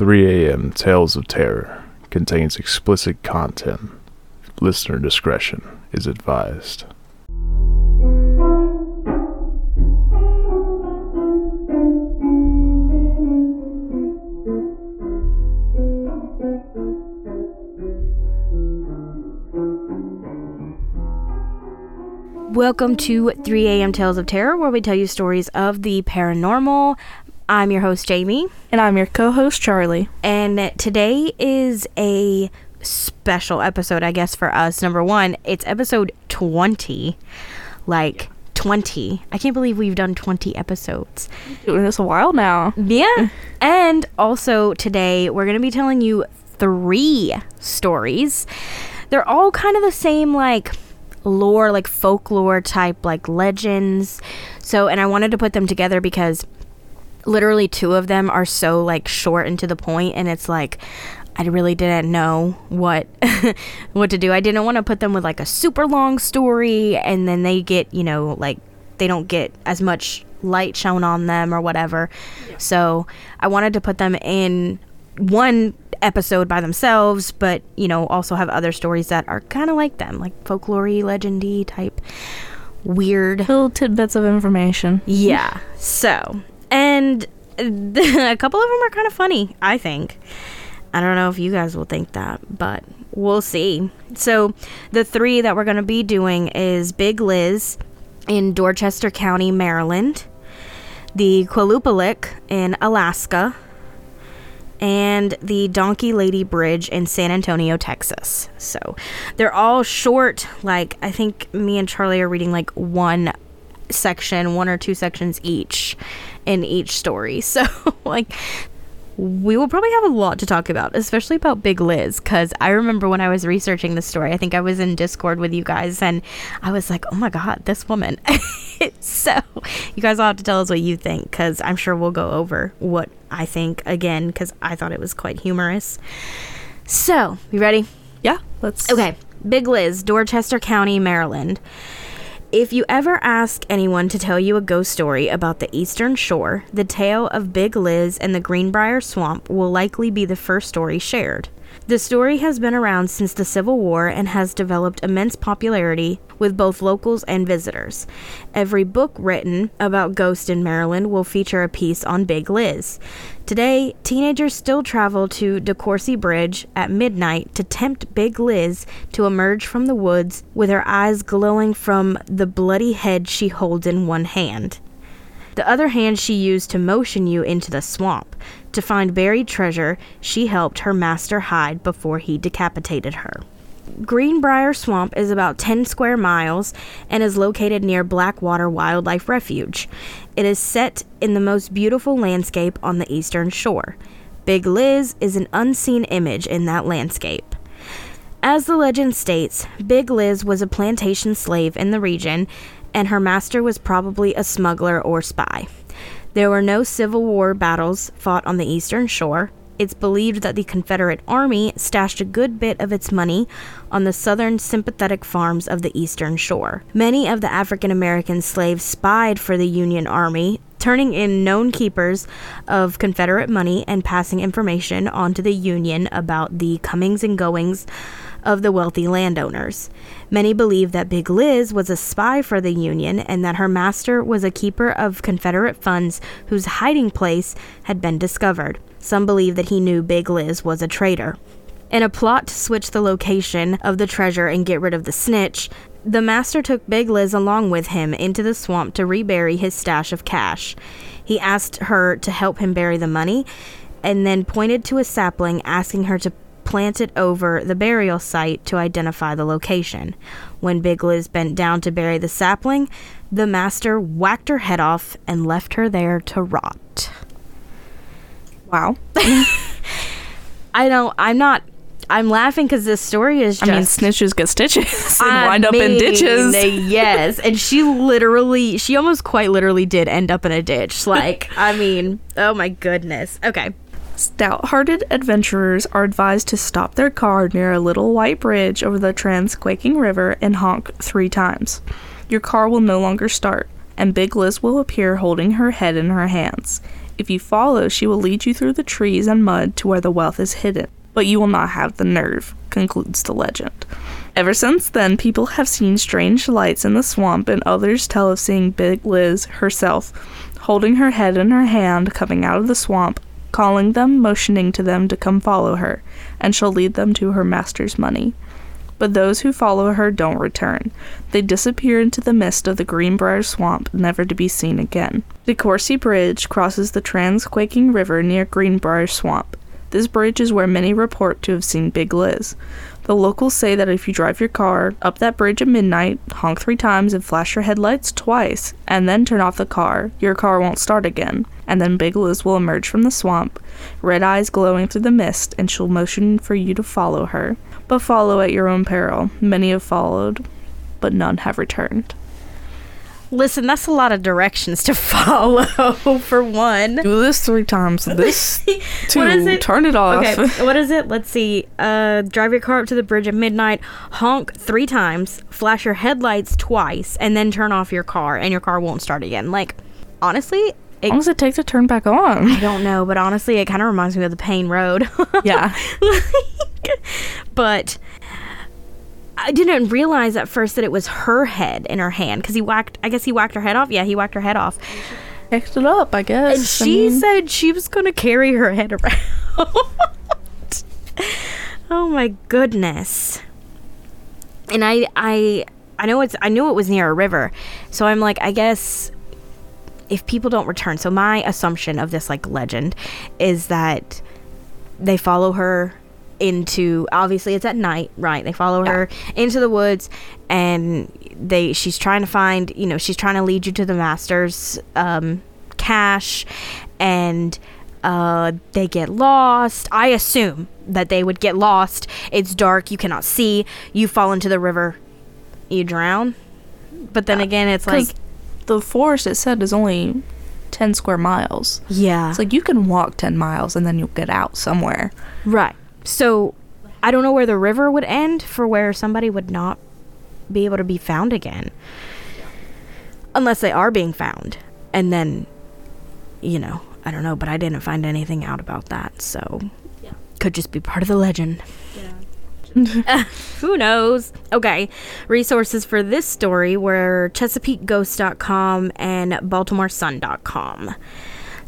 3 a.m. Tales of Terror contains explicit content. Listener discretion is advised. Welcome to 3 a.m. Tales of Terror, where we tell you stories of the paranormal. I'm your host, Jamie, And I'm your co host, Charlie. and today is a special episode, I guess, for us. Number one, it's episode 20. Like, 20. I can't believe we've done 20 episodes. Doing this a while now. Yeah. and also today we're going to be telling you three stories. They're all kind of the same like lore, like folklore type like legends. So, and I wanted to put them together because literally two of them are so like short and to the point and it's like I really didn't know what what to do. I didn't want to put them with like a super long story and then they get, you know, like they don't get as much light shown on them or whatever. So, I wanted to put them in one episode by themselves, but you know, also have other stories that are kind of like them, like folklore legendy type weird Little tidbits of information. yeah. So, and a couple of them are kind of funny, I think. I don't know if you guys will think that, but we'll see. So, the three that we're going to be doing is Big Liz in Dorchester County, Maryland, the Qalupalik in Alaska, and the Donkey Lady Bridge in San Antonio, Texas. So, they're all short. Like, I think me and Charlie are reading like one section, one or two sections each in each story. So, like, we will probably have a lot to talk about, especially about Big Liz, because I remember when I was researching the story, I think I was in Discord with you guys, and I was like, oh my god, this woman. so, you guys will have to tell us what you think, because I'm sure we'll go over what I think again, because I thought it was quite humorous. So, you ready? Yeah, let's. Okay, Big Liz, Dorchester County, Maryland. If you ever ask anyone to tell you a ghost story about the Eastern Shore, the tale of Big Liz and the Greenbrier Swamp will likely be the first story shared. The story has been around since the Civil War and has developed immense popularity with both locals and visitors. Every book written about ghosts in Maryland will feature a piece on Big Liz. Today, teenagers still travel to DeCoursey Bridge at midnight to tempt Big Liz to emerge from the woods with her eyes glowing from the bloody head she holds in one hand. The other hand she used to motion you into the swamp. To find buried treasure she helped her master hide before he decapitated her. Greenbrier Swamp is about 10 square miles and is located near Blackwater Wildlife Refuge. It is set in the most beautiful landscape on the eastern shore. Big Liz is an unseen image in that landscape. As the legend states, Big Liz was a plantation slave in the region, and her master was probably a smuggler or spy. There were no Civil War battles fought on the eastern shore. It's believed that the Confederate Army stashed a good bit of its money on the southern sympathetic farms of the eastern shore. Many of the African American slaves spied for the Union Army, turning in known keepers of Confederate money and passing information on to the Union about the comings and goings of the wealthy landowners. Many believe that Big Liz was a spy for the Union and that her master was a keeper of Confederate funds whose hiding place had been discovered. Some believe that he knew Big Liz was a traitor. In a plot to switch the location of the treasure and get rid of the snitch, the master took Big Liz along with him into the swamp to rebury his stash of cash. He asked her to help him bury the money and then pointed to a sapling, asking her to plant it over the burial site to identify the location. When Big Liz bent down to bury the sapling, the master whacked her head off and left her there to rot. Wow. I don't, I'm not, I'm laughing because this story is I mean, snitches get stitches and I wind up in ditches. yes, and she literally, she almost quite literally did end up in a ditch. Like, I mean, oh my goodness. Okay. Stout hearted adventurers are advised to stop their car near a little white bridge over the Transquaking River and honk three times. Your car will no longer start, and Big Liz will appear holding her head in her hands. If you follow, she will lead you through the trees and mud to where the wealth is hidden, but you will not have the nerve, concludes the legend. Ever since then, people have seen strange lights in the swamp, and others tell of seeing Big Liz herself, holding her head in her hand, coming out of the swamp, calling them, motioning to them to come follow her, and she'll lead them to her master's money. But those who follow her don't return. They disappear into the mist of the Greenbrier swamp, never to be seen again. DeCoursey Bridge crosses the Transquaking River near Greenbrier Swamp. This bridge is where many report to have seen Big Liz. The locals say that if you drive your car up that bridge at midnight, honk three times, and flash your headlights twice, and then turn off the car, your car won't start again. And then Big Liz will emerge from the swamp, red eyes glowing through the mist, and she'll motion for you to follow her. But follow at your own peril. Many have followed, but none have returned. Listen, that's a lot of directions to follow for one. Do this three times. This two. What is it? Turn it off. Okay, what is it? Let's see. Uh, drive your car up to the bridge at midnight, honk three times, flash your headlights twice, and then turn off your car, and your car won't start again. Like, honestly, How long does it take to turn back on? I don't know, but honestly, it kind of reminds me of the Pain Road. Yeah. but I didn't realize at first that it was her head in her hand because he whacked. I guess he whacked her head off. Yeah, he whacked her head off, Picked it up, I guess. and I she mean, said she was gonna carry her head around. oh my goodness! And I, I, I know it's. I knew it was near a river, so I'm like, I guess if people don't return. So my assumption of this like legend is that they follow her into obviously it's at night right? They follow her into the woods and they she's trying to find you know she's trying to lead you to the master's um cache and uh they get lost. I assume that they would get lost. It's dark. You cannot see. You fall into the river. You drown. But then again it's like the forest it said is only 10 square miles. yeah. It's like you can walk 10 miles and then you'll get out somewhere. Right. So I don't know where the river would end for where somebody would not be able to be found again. Unless they are being found. And then, you know, I don't know, but I didn't find anything out about that. So could just be part of the legend. Who knows? Okay. Resources for this story were ChesapeakeGhost.com and BaltimoreSun.com.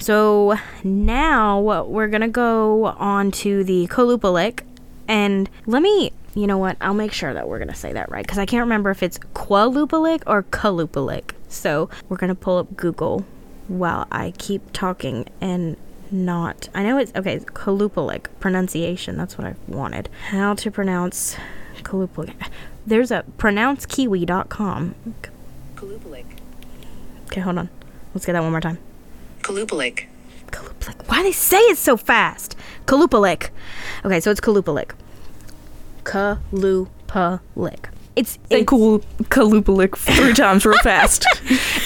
So now we're gonna go on to the Qalupalik, and let me, you know what? I'll make sure that we're gonna say that right because I can't remember if it's Kualupalik or Qalupalik. So we're gonna pull up Google while I keep talking and not. I know it's okay. Qalupalik pronunciation. That's what I wanted. How to pronounce Qalupalik? There's a pronouncekiwi.com. Qalupalik. Okay, hold on. Let's get that one more time. Qalupalik. Qalupalik. Why they say it so fast? Qalupalik. Okay, so it's Qalupalik. Qalupalik. It's, Say it's cool Qalupalik three times real fast.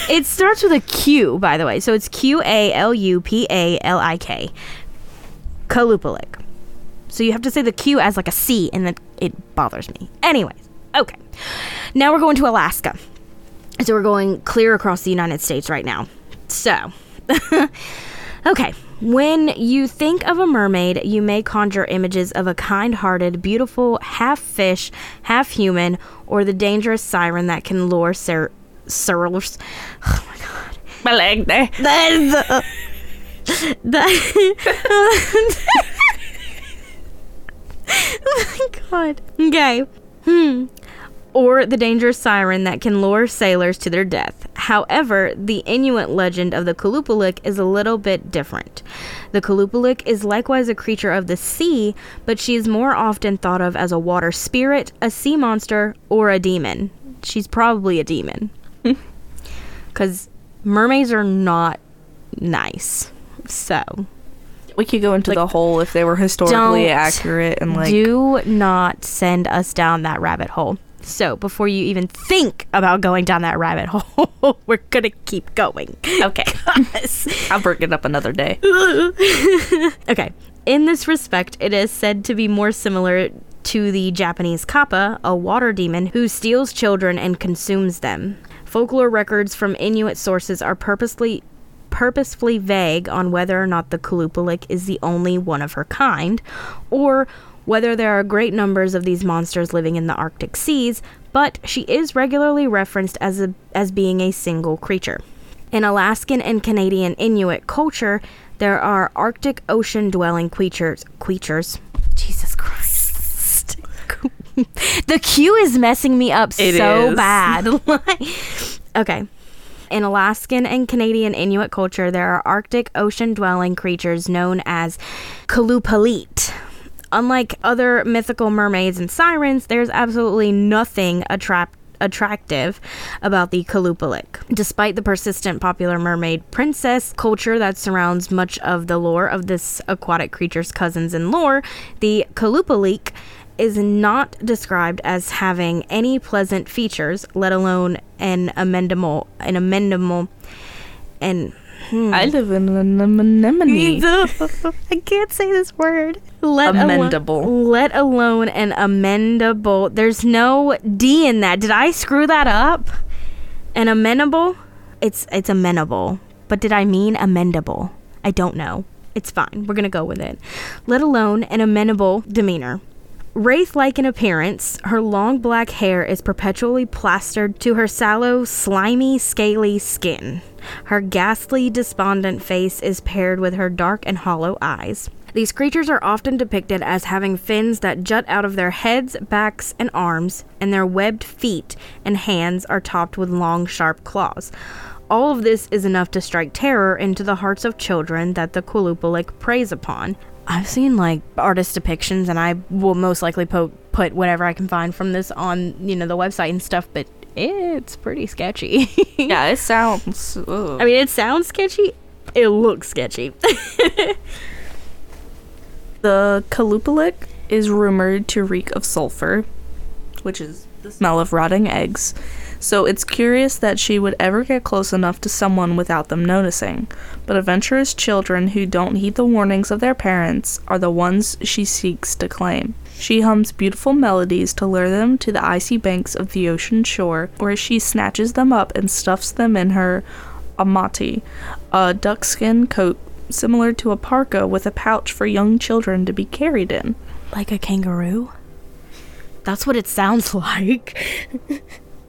it starts with a Q, by the way. So it's Q A L U P A L I K. Qalupalik. So you have to say the Q as like a C, and it, it bothers me. Anyways, okay. Now we're going to Alaska. So we're going clear across the United States right now. So, okay. When you think of a mermaid, you may conjure images of a kind hearted, beautiful, half fish, half human, or the dangerous siren that can lure ser- serlers. Oh my god. My leg there. That is the. That. oh my god. Okay. Hmm. Or the dangerous siren that can lure sailors to their death. However, the Inuit legend of the Qalupalik is a little bit different. The Qalupalik is likewise a creature of the sea, but she is more often thought of as a water spirit, a sea monster, or a demon. She's probably a demon. Because mermaids are not nice. So, We could go into Like, the hole if they were historically accurate and like do not send us down that rabbit hole. So, before you even think about going down that rabbit hole, we're going to keep going. Okay. I'll bring it up another day. okay. In this respect, it is said to be more similar to the Japanese kappa, a water demon who steals children and consumes them. Folklore records from Inuit sources are purposely purposefully vague on whether or not the Qalupalik is the only one of her kind, or whether there are great numbers of these monsters living in the Arctic seas, but she is regularly referenced as, a, as being a single creature. In Alaskan and Canadian Inuit culture, there are Arctic ocean dwelling creatures. Creatures. Jesus Christ. the Q is messing me up It so is. bad. okay. In Alaskan and Canadian Inuit culture, there are Arctic ocean dwelling creatures known as Qalupalit. Unlike other mythical mermaids and sirens, there's absolutely nothing attract attractive about the Qalupalik. Despite the persistent popular mermaid princess culture that surrounds much of the lore of this aquatic creature's cousins in lore, the Qalupalik is not described as having any pleasant features, let alone an amendable an amendable and Hmm. I live in an anemone. I can't say this word. Let Amendable. Alone, let alone an amendable. There's no D in that. Did I screw that up? An amendable? It's it's amenable. But did I mean amendable? I don't know. It's fine. We're gonna go with it. Let alone an amenable demeanor. Wraith like in appearance, her long black hair is perpetually plastered to her sallow, slimy, scaly skin. Her ghastly, despondent face is paired with her dark and hollow eyes. These creatures are often depicted as having fins that jut out of their heads, backs, and arms, and their webbed feet and hands are topped with long, sharp claws. All of this is enough to strike terror into the hearts of children that the Qalupalik preys upon. I've seen like artist depictions, and I will most likely po- put whatever I can find from this on you know the website and stuff, but it's pretty sketchy. yeah, it sounds. ugh. I mean, it sounds sketchy. It looks sketchy. The Qalupalik is rumored to reek of sulfur, which is the smell of rotting eggs. So it's curious that she would ever get close enough to someone without them noticing. But adventurous children who don't heed the warnings of their parents are the ones she seeks to claim. She hums beautiful melodies to lure them to the icy banks of the ocean shore, where she snatches them up and stuffs them in her amauti, a duckskin coat similar to a parka with a pouch for young children to be carried in. like a kangaroo? That's what it sounds like.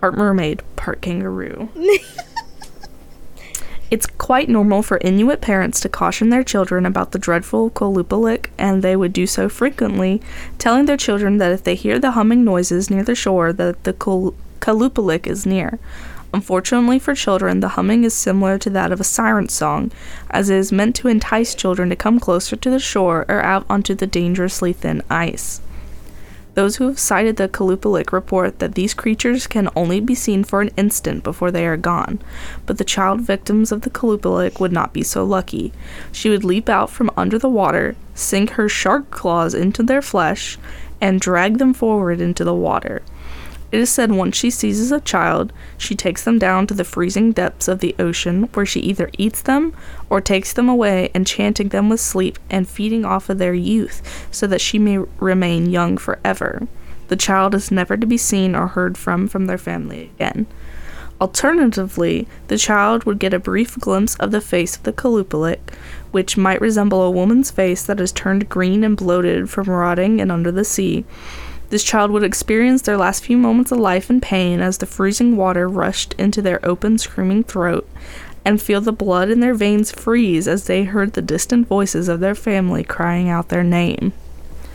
Part mermaid, part kangaroo. it's quite normal for Inuit parents to caution their children about the dreadful Qalupalik, and they would do so frequently, telling their children that if they hear the humming noises near the shore, that the Kol- Qalupalik is near. Unfortunately for children, the humming is similar to that of a siren song, as it is meant to entice children to come closer to the shore or out onto the dangerously thin ice. Those who have sighted the Qalupalik report that these creatures can only be seen for an instant before they are gone, but the child victims of the Qalupalik would not be so lucky. She would leap out from under the water, sink her shark claws into their flesh, and drag them forward into the water. It is said once she seizes a child, she takes them down to the freezing depths of the ocean, where she either eats them or takes them away, enchanting them with sleep and feeding off of their youth, so that she may remain young forever. The child is never to be seen or heard from from their family again. Alternatively, the child would get a brief glimpse of the face of the Qalupalik, which might resemble a woman's face that is turned green and bloated from rotting and under the sea. This child would experience their last few moments of life in pain as the freezing water rushed into their open, screaming throat, and feel the blood in their veins freeze as they heard the distant voices of their family crying out their name.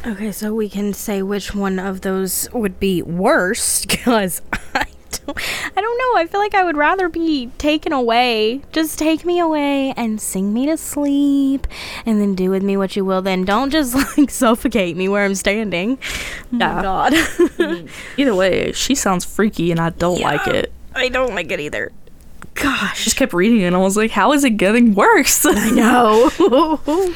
Okay, so we can say which one of those would be worse because I I don't know. I feel like I would rather be taken away. Just take me away and sing me to sleep, and then do with me what you will. Then don't just like suffocate me where I'm standing. Oh Yeah. God, Either way, she sounds freaky and I don't like it. I don't like it either. Gosh, Just kept reading it and I was like, how is it getting worse? I know.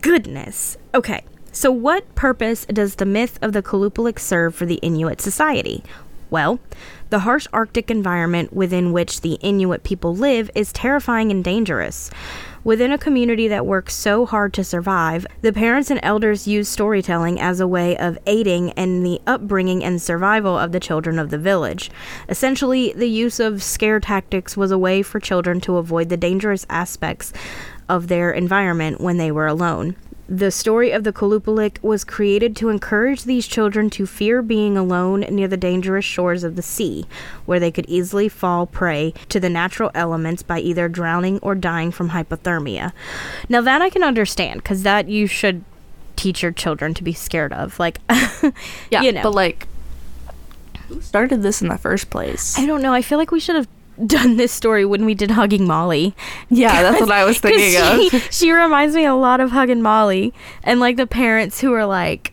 Goodness. Okay. So, what purpose does the myth of the Qalupalik serve for the Inuit society? Well, the harsh Arctic environment within which the Inuit people live is terrifying and dangerous. Within a community that works so hard to survive, the parents and elders use storytelling as a way of aiding in the upbringing and survival of the children of the village. Essentially, the use of scare tactics was a way for children to avoid the dangerous aspects of their environment when they were alone. The story of the Qalupalik was created to encourage these children to fear being alone near the dangerous shores of the sea, where they could easily fall prey to the natural elements by either drowning or dying from hypothermia. Now, that I can understand, because that you should teach your children to be scared of. Like, Yeah, you know. but like, who started this in the first place? I don't know. I feel like we should have done this story when we did Hugging Molly. yeah, that's what I was thinking she, of. she reminds me a lot of Hugging Molly and like the parents who are like,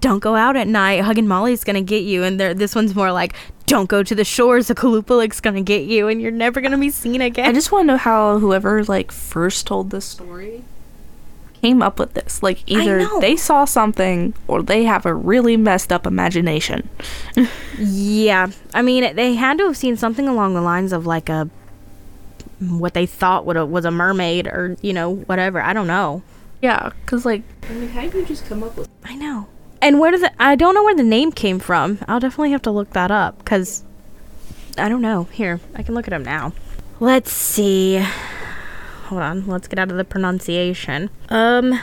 "Don't go out at night. Hugging Molly's gonna get you," and this one's more like, "Don't go to the shores. The Qalupalik's gonna get you, and you're never gonna be seen again." I just want to know how whoever like first told this story came up with this. Like either they saw something or they have a really messed up imagination. yeah, I mean, they had to have seen something along the lines of like a what they thought would a, was a mermaid or you know whatever. I don't know. Yeah, cuz like I mean, how do you just come up with I know. And where did the I don't know where the name came from. I'll definitely have to look that up cuz I don't know. Here, I can look at up now. Let's see. Hold on. Let's get out of the pronunciation. Um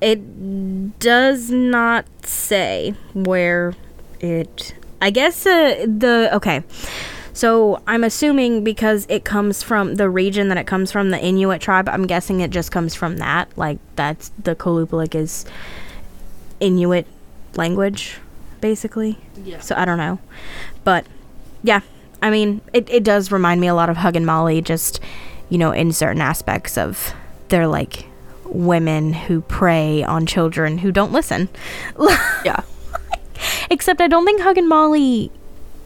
it does not say where it I guess uh, the okay. So I'm assuming because it comes from the region that it comes from, the Inuit tribe. I'm guessing it just comes from that. Like that's the Qalupalik is Inuit language, basically. Yeah. So I don't know, but yeah, I mean, it it does remind me a lot of Hugging Molly, just you know, in certain aspects of they're like women who prey on children who don't listen. Yeah. Except I don't think Hugging Molly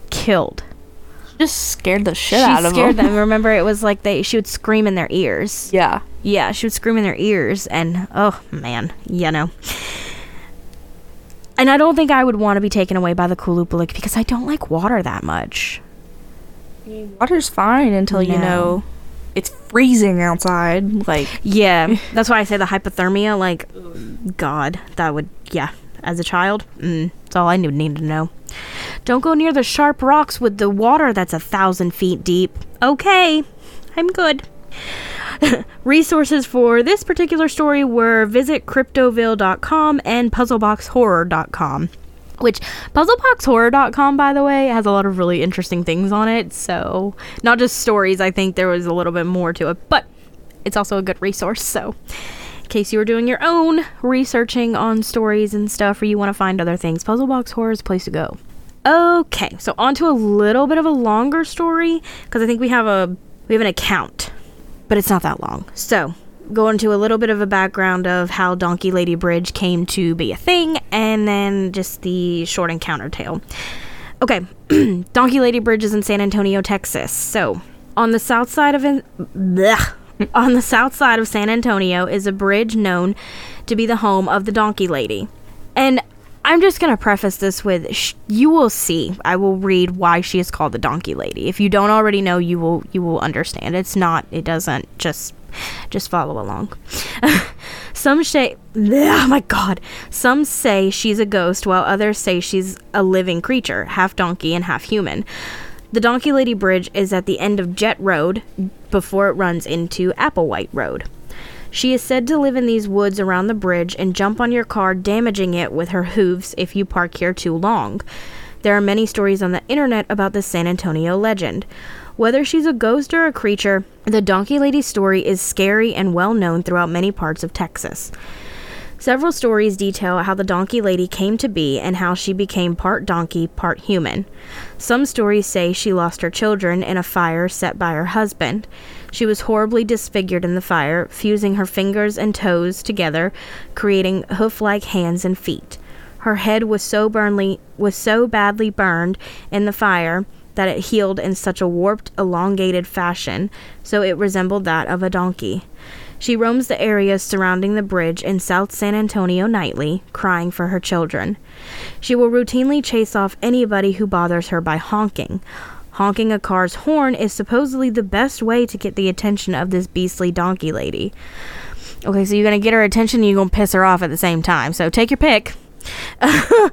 killed. Just scared the shit she out of scared them. them. Remember, it was like they she would scream in their ears. Yeah. Yeah, she would scream in their ears, and oh man, you know. And I don't think I would want to be taken away by the Qalupalik because I don't like water that much. Water's fine until you know it's freezing outside. Like Yeah, that's why I say the hypothermia. Like, God, that would yeah. As a child, mm, that's all I knew, need to know. Don't go near the sharp rocks with the water that's a thousand feet deep. Okay, I'm good. Resources for this particular story were visit cryptoville.com and puzzleboxhorror.com. Which puzzleboxhorror.com by the way has a lot of really interesting things on it. So, not just stories, I think there was a little bit more to it, but it's also a good resource. So, in case you were doing your own researching on stories and stuff or you want to find other things, Puzzlebox Horror is a place to go. Okay, so on to a little bit of a longer story because I think we have a we have an account, but it's not that long. So, go into a little bit of a background of how Donkey Lady Bridge came to be a thing and then just the short encounter tale. Okay, Donkey Lady Bridge is in San Antonio, Texas. So, on the south side of bleh. on the south side of San Antonio is a bridge known to be the home of the Donkey Lady. And I'm just going to preface this with sh- you will see. I will read why she is called the Donkey Lady. If you don't already know, you will you will understand. It's not it doesn't just just follow along. Some say oh my god. Some say she's a ghost while others say she's a living creature, half donkey and half human. The Donkey Lady Bridge is at the end of Jett Road before it runs into Applewhite Road. She is said to live in these woods around the bridge and jump on your car, damaging it with her hooves if you park here too long. There are many stories on the internet about the San Antonio legend. Whether she's a ghost or a creature, the Donkey Lady story is scary and well known throughout many parts of Texas. Several stories detail how the Donkey Lady came to be and how she became part donkey, part human. Some stories say she lost her children in a fire set by her husband. She was horribly disfigured in the fire, fusing her fingers and toes together, creating hoof-like hands and feet. Her head was so burnly was so badly burned in the fire that it healed in such a warped, elongated fashion, so it resembled that of a donkey. She roams the areas surrounding the bridge in South San Antonio nightly, crying for her children. She will routinely chase off anybody who bothers her by honking. Honking a car's horn is supposedly the best way to get the attention of this beastly donkey lady. Okay, so you're gonna get her attention and you're gonna piss her off at the same time. So take your pick.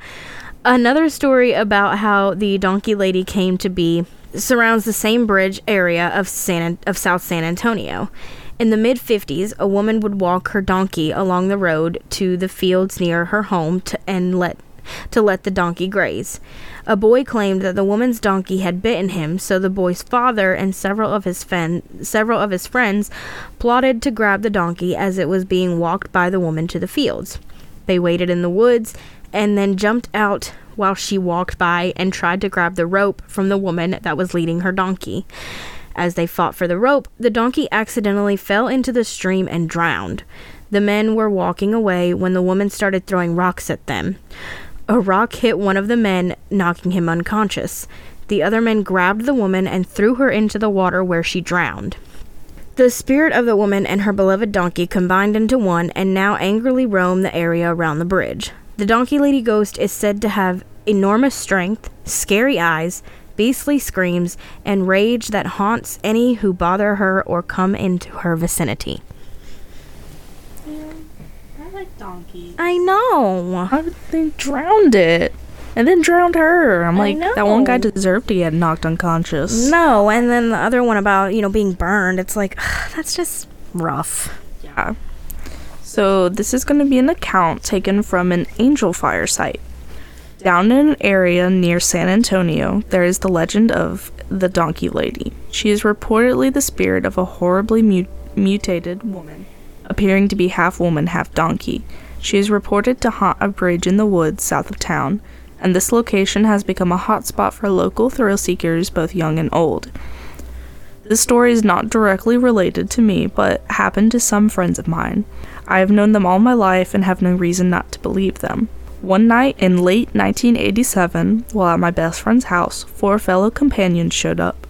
Another story about how the donkey lady came to be surrounds the same bridge area of San of South San Antonio. In the mid 50s, a woman would walk her donkey along the road to the fields near her home to, and let to let the donkey graze. A boy claimed that the woman's donkey had bitten him, so the boy's father and several of his fen- several of his friends plotted to grab the donkey as it was being walked by the woman to the fields. They waited in the woods and then jumped out while she walked by and tried to grab the rope from the woman that was leading her donkey. As they fought for the rope, the donkey accidentally fell into the stream and drowned. The men were walking away when the woman started throwing rocks at them. A rock hit one of the men, knocking him unconscious. The other men grabbed the woman and threw her into the water where she drowned. The spirit of the woman and her beloved donkey combined into one and now angrily roam the area around the bridge. The donkey lady ghost is said to have enormous strength, scary eyes, beastly screams, and rage that haunts any who bother her or come into her vicinity. I like donkeys. I know. How did they drowned it? And then drowned her. I'm like, that one guy deserved to get knocked unconscious. No, and then the other one about, you know, being burned. It's like, that's just rough. Yeah. So this is going to be an account taken from an Angelfire site. Down in an area near San Antonio, there is the legend of the Donkey Lady. She is reportedly the spirit of a horribly mu- mutated woman, appearing to be half woman, half donkey. She is reported to haunt a bridge in the woods south of town, and this location has become a hotspot for local thrill seekers, both young and old. This story is not directly related to me, but happened to some friends of mine. I have known them all my life and have no reason not to believe them. One night in late 1987, while at my best friend's house, four fellow companions showed up.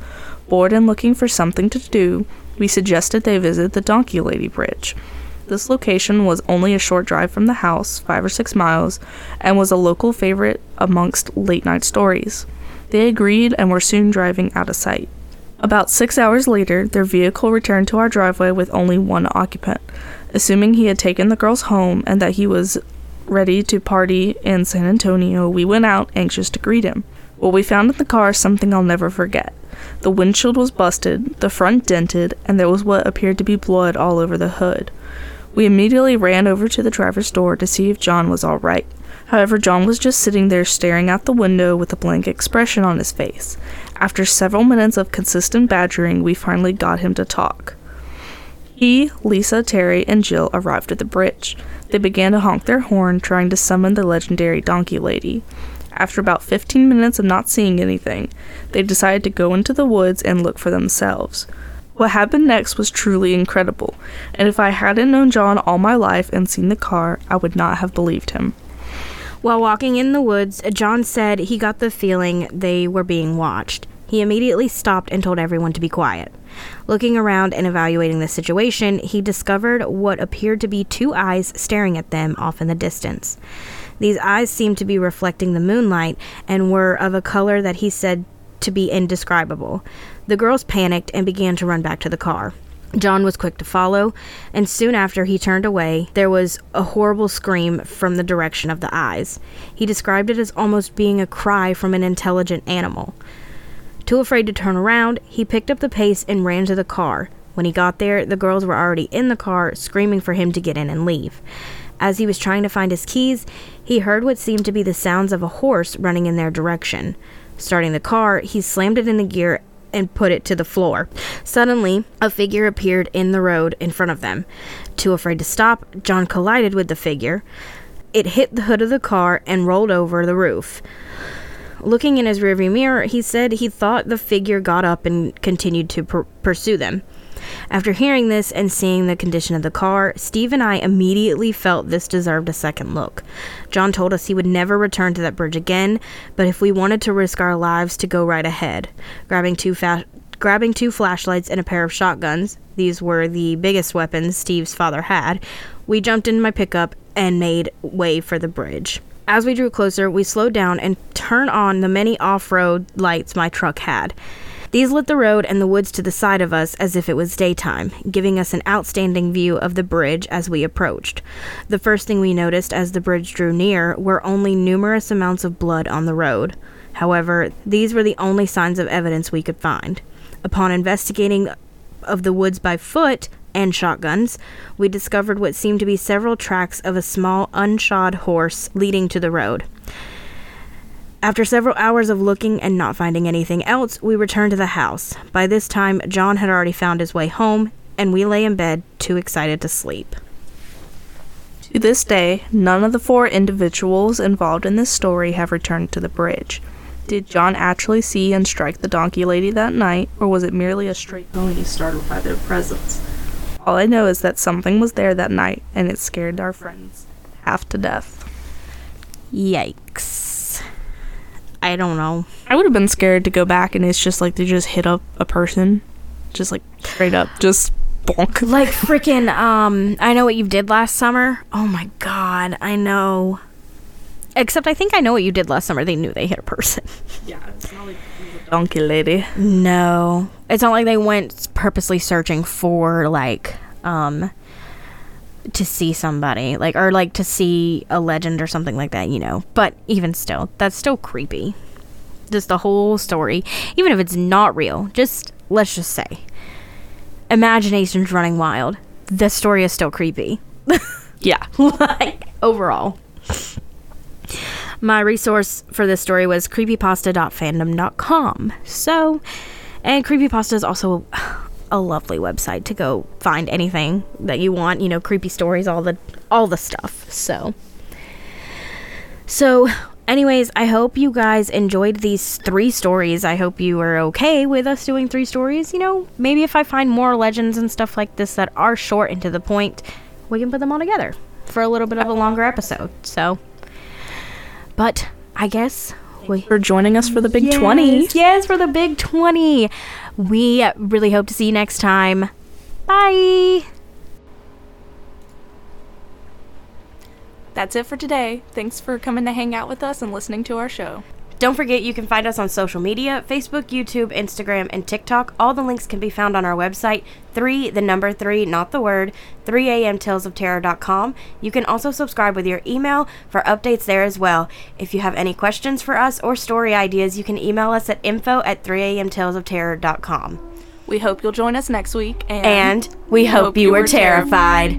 Bored and looking for something to do, we suggested they visit the Donkey Lady Bridge. This location was only a short drive from the house, five or six miles, and was a local favorite amongst late night stories. They agreed and were soon driving out of sight. About six hours later, their vehicle returned to our driveway with only one occupant. Assuming he had taken the girls home and that he was ready to party in San Antonio, we went out, anxious to greet him. What we found in the car something I'll never forget. The windshield was busted, the front dented, and there was what appeared to be blood all over the hood. We immediately ran over to the driver's door to see if John was all right. However, John was just sitting there staring out the window with a blank expression on his face. After several minutes of consistent badgering, we finally got him to talk. He, Lisa, Terry, and Jill arrived at the bridge. They began to honk their horn, trying to summon the legendary donkey lady. After about 15 minutes of not seeing anything, they decided to go into the woods and look for themselves. What happened next was truly incredible, and if I hadn't known John all my life and seen the car, I would not have believed him. While walking in the woods, John said he got the feeling they were being watched. He immediately stopped and told everyone to be quiet. Looking around and evaluating the situation, he discovered what appeared to be two eyes staring at them off in the distance. These eyes seemed to be reflecting the moonlight and were of a color that he said to be indescribable. The girls panicked and began to run back to the car. John was quick to follow, and soon after he turned away, there was a horrible scream from the direction of the eyes. He described it as almost being a cry from an intelligent animal. Too afraid to turn around, he picked up the pace and ran to the car. When he got there, the girls were already in the car, screaming for him to get in and leave. As he was trying to find his keys, he heard what seemed to be the sounds of a horse running in their direction. Starting the car, he slammed it into gear and put it to the floor. Suddenly, a figure appeared in the road in front of them. Too afraid to stop, John collided with the figure. It hit the hood of the car and rolled over the roof. Looking in his rearview mirror, he said he thought the figure got up and continued to pur- pursue them. After hearing this and seeing the condition of the car, Steve and I immediately felt this deserved a second look. John told us he would never return to that bridge again, but if we wanted to risk our lives to go right ahead. Grabbing two grabbing two flashlights and a pair of shotguns, these were the biggest weapons Steve's father had, we jumped in my pickup and made way for the bridge. As we drew closer, we slowed down and turned on the many off road lights my truck had. These lit the road and the woods to the side of us as if it was daytime, giving us an outstanding view of the bridge as we approached. The first thing we noticed as the bridge drew near were only numerous amounts of blood on the road. However, these were the only signs of evidence we could find. Upon investigating of the woods by foot and shotguns, we discovered what seemed to be several tracks of a small unshod horse leading to the road. After several hours of looking and not finding anything else, we returned to the house. By this time, John had already found his way home, and we lay in bed, too excited to sleep. To this day, none of the four individuals involved in this story have returned to the bridge. Did John actually see and strike the donkey lady that night, or was it merely a stray pony startled by their presence? All I know is that something was there that night, and it scared our friends half to death. Yikes. I don't know. I would have been scared to go back, and it's just like they just hit up a person, just like straight up, just bonk. Like freaking um I know what you did last summer. Oh my god, I know. Except I think I know what you did last summer. They knew they hit a person. Yeah, it's not like donkey lady. No. It's not like they went purposely searching for like um to see somebody, like or like to see a legend or something like that, you know. But even still, that's still creepy. Just the whole story, even if it's not real, just let's just say imagination's running wild. The story is still creepy. Yeah. like overall. My resource for this story was creepypasta.fandom.com. So, and creepypasta is also a lovely website to go find anything that you want, you know, creepy stories, all the all the stuff. So, so anyways, I hope you guys enjoyed these three stories. I hope you are okay with us doing three stories. You know, maybe if I find more legends and stuff like this that are short and to the point, we can put them all together for a little bit of a longer episode. So, but I guess we For joining us for the big 20. Yes, yes, for the big 20. We really hope to see you next time. Bye. That's it for today. Thanks for coming to hang out with us and listening to our show. Don't forget you can find us on social media Facebook, YouTube, Instagram, and TikTok. All the links can be found on our website, 3, the number 3, not the word, 3amtalesofterror.com. You can also subscribe with your email for updates there as well. If you have any questions for us or story ideas, you can email us at info at 3amtalesofterror.com. We hope you'll join us next week. And, And we hope you were terrified.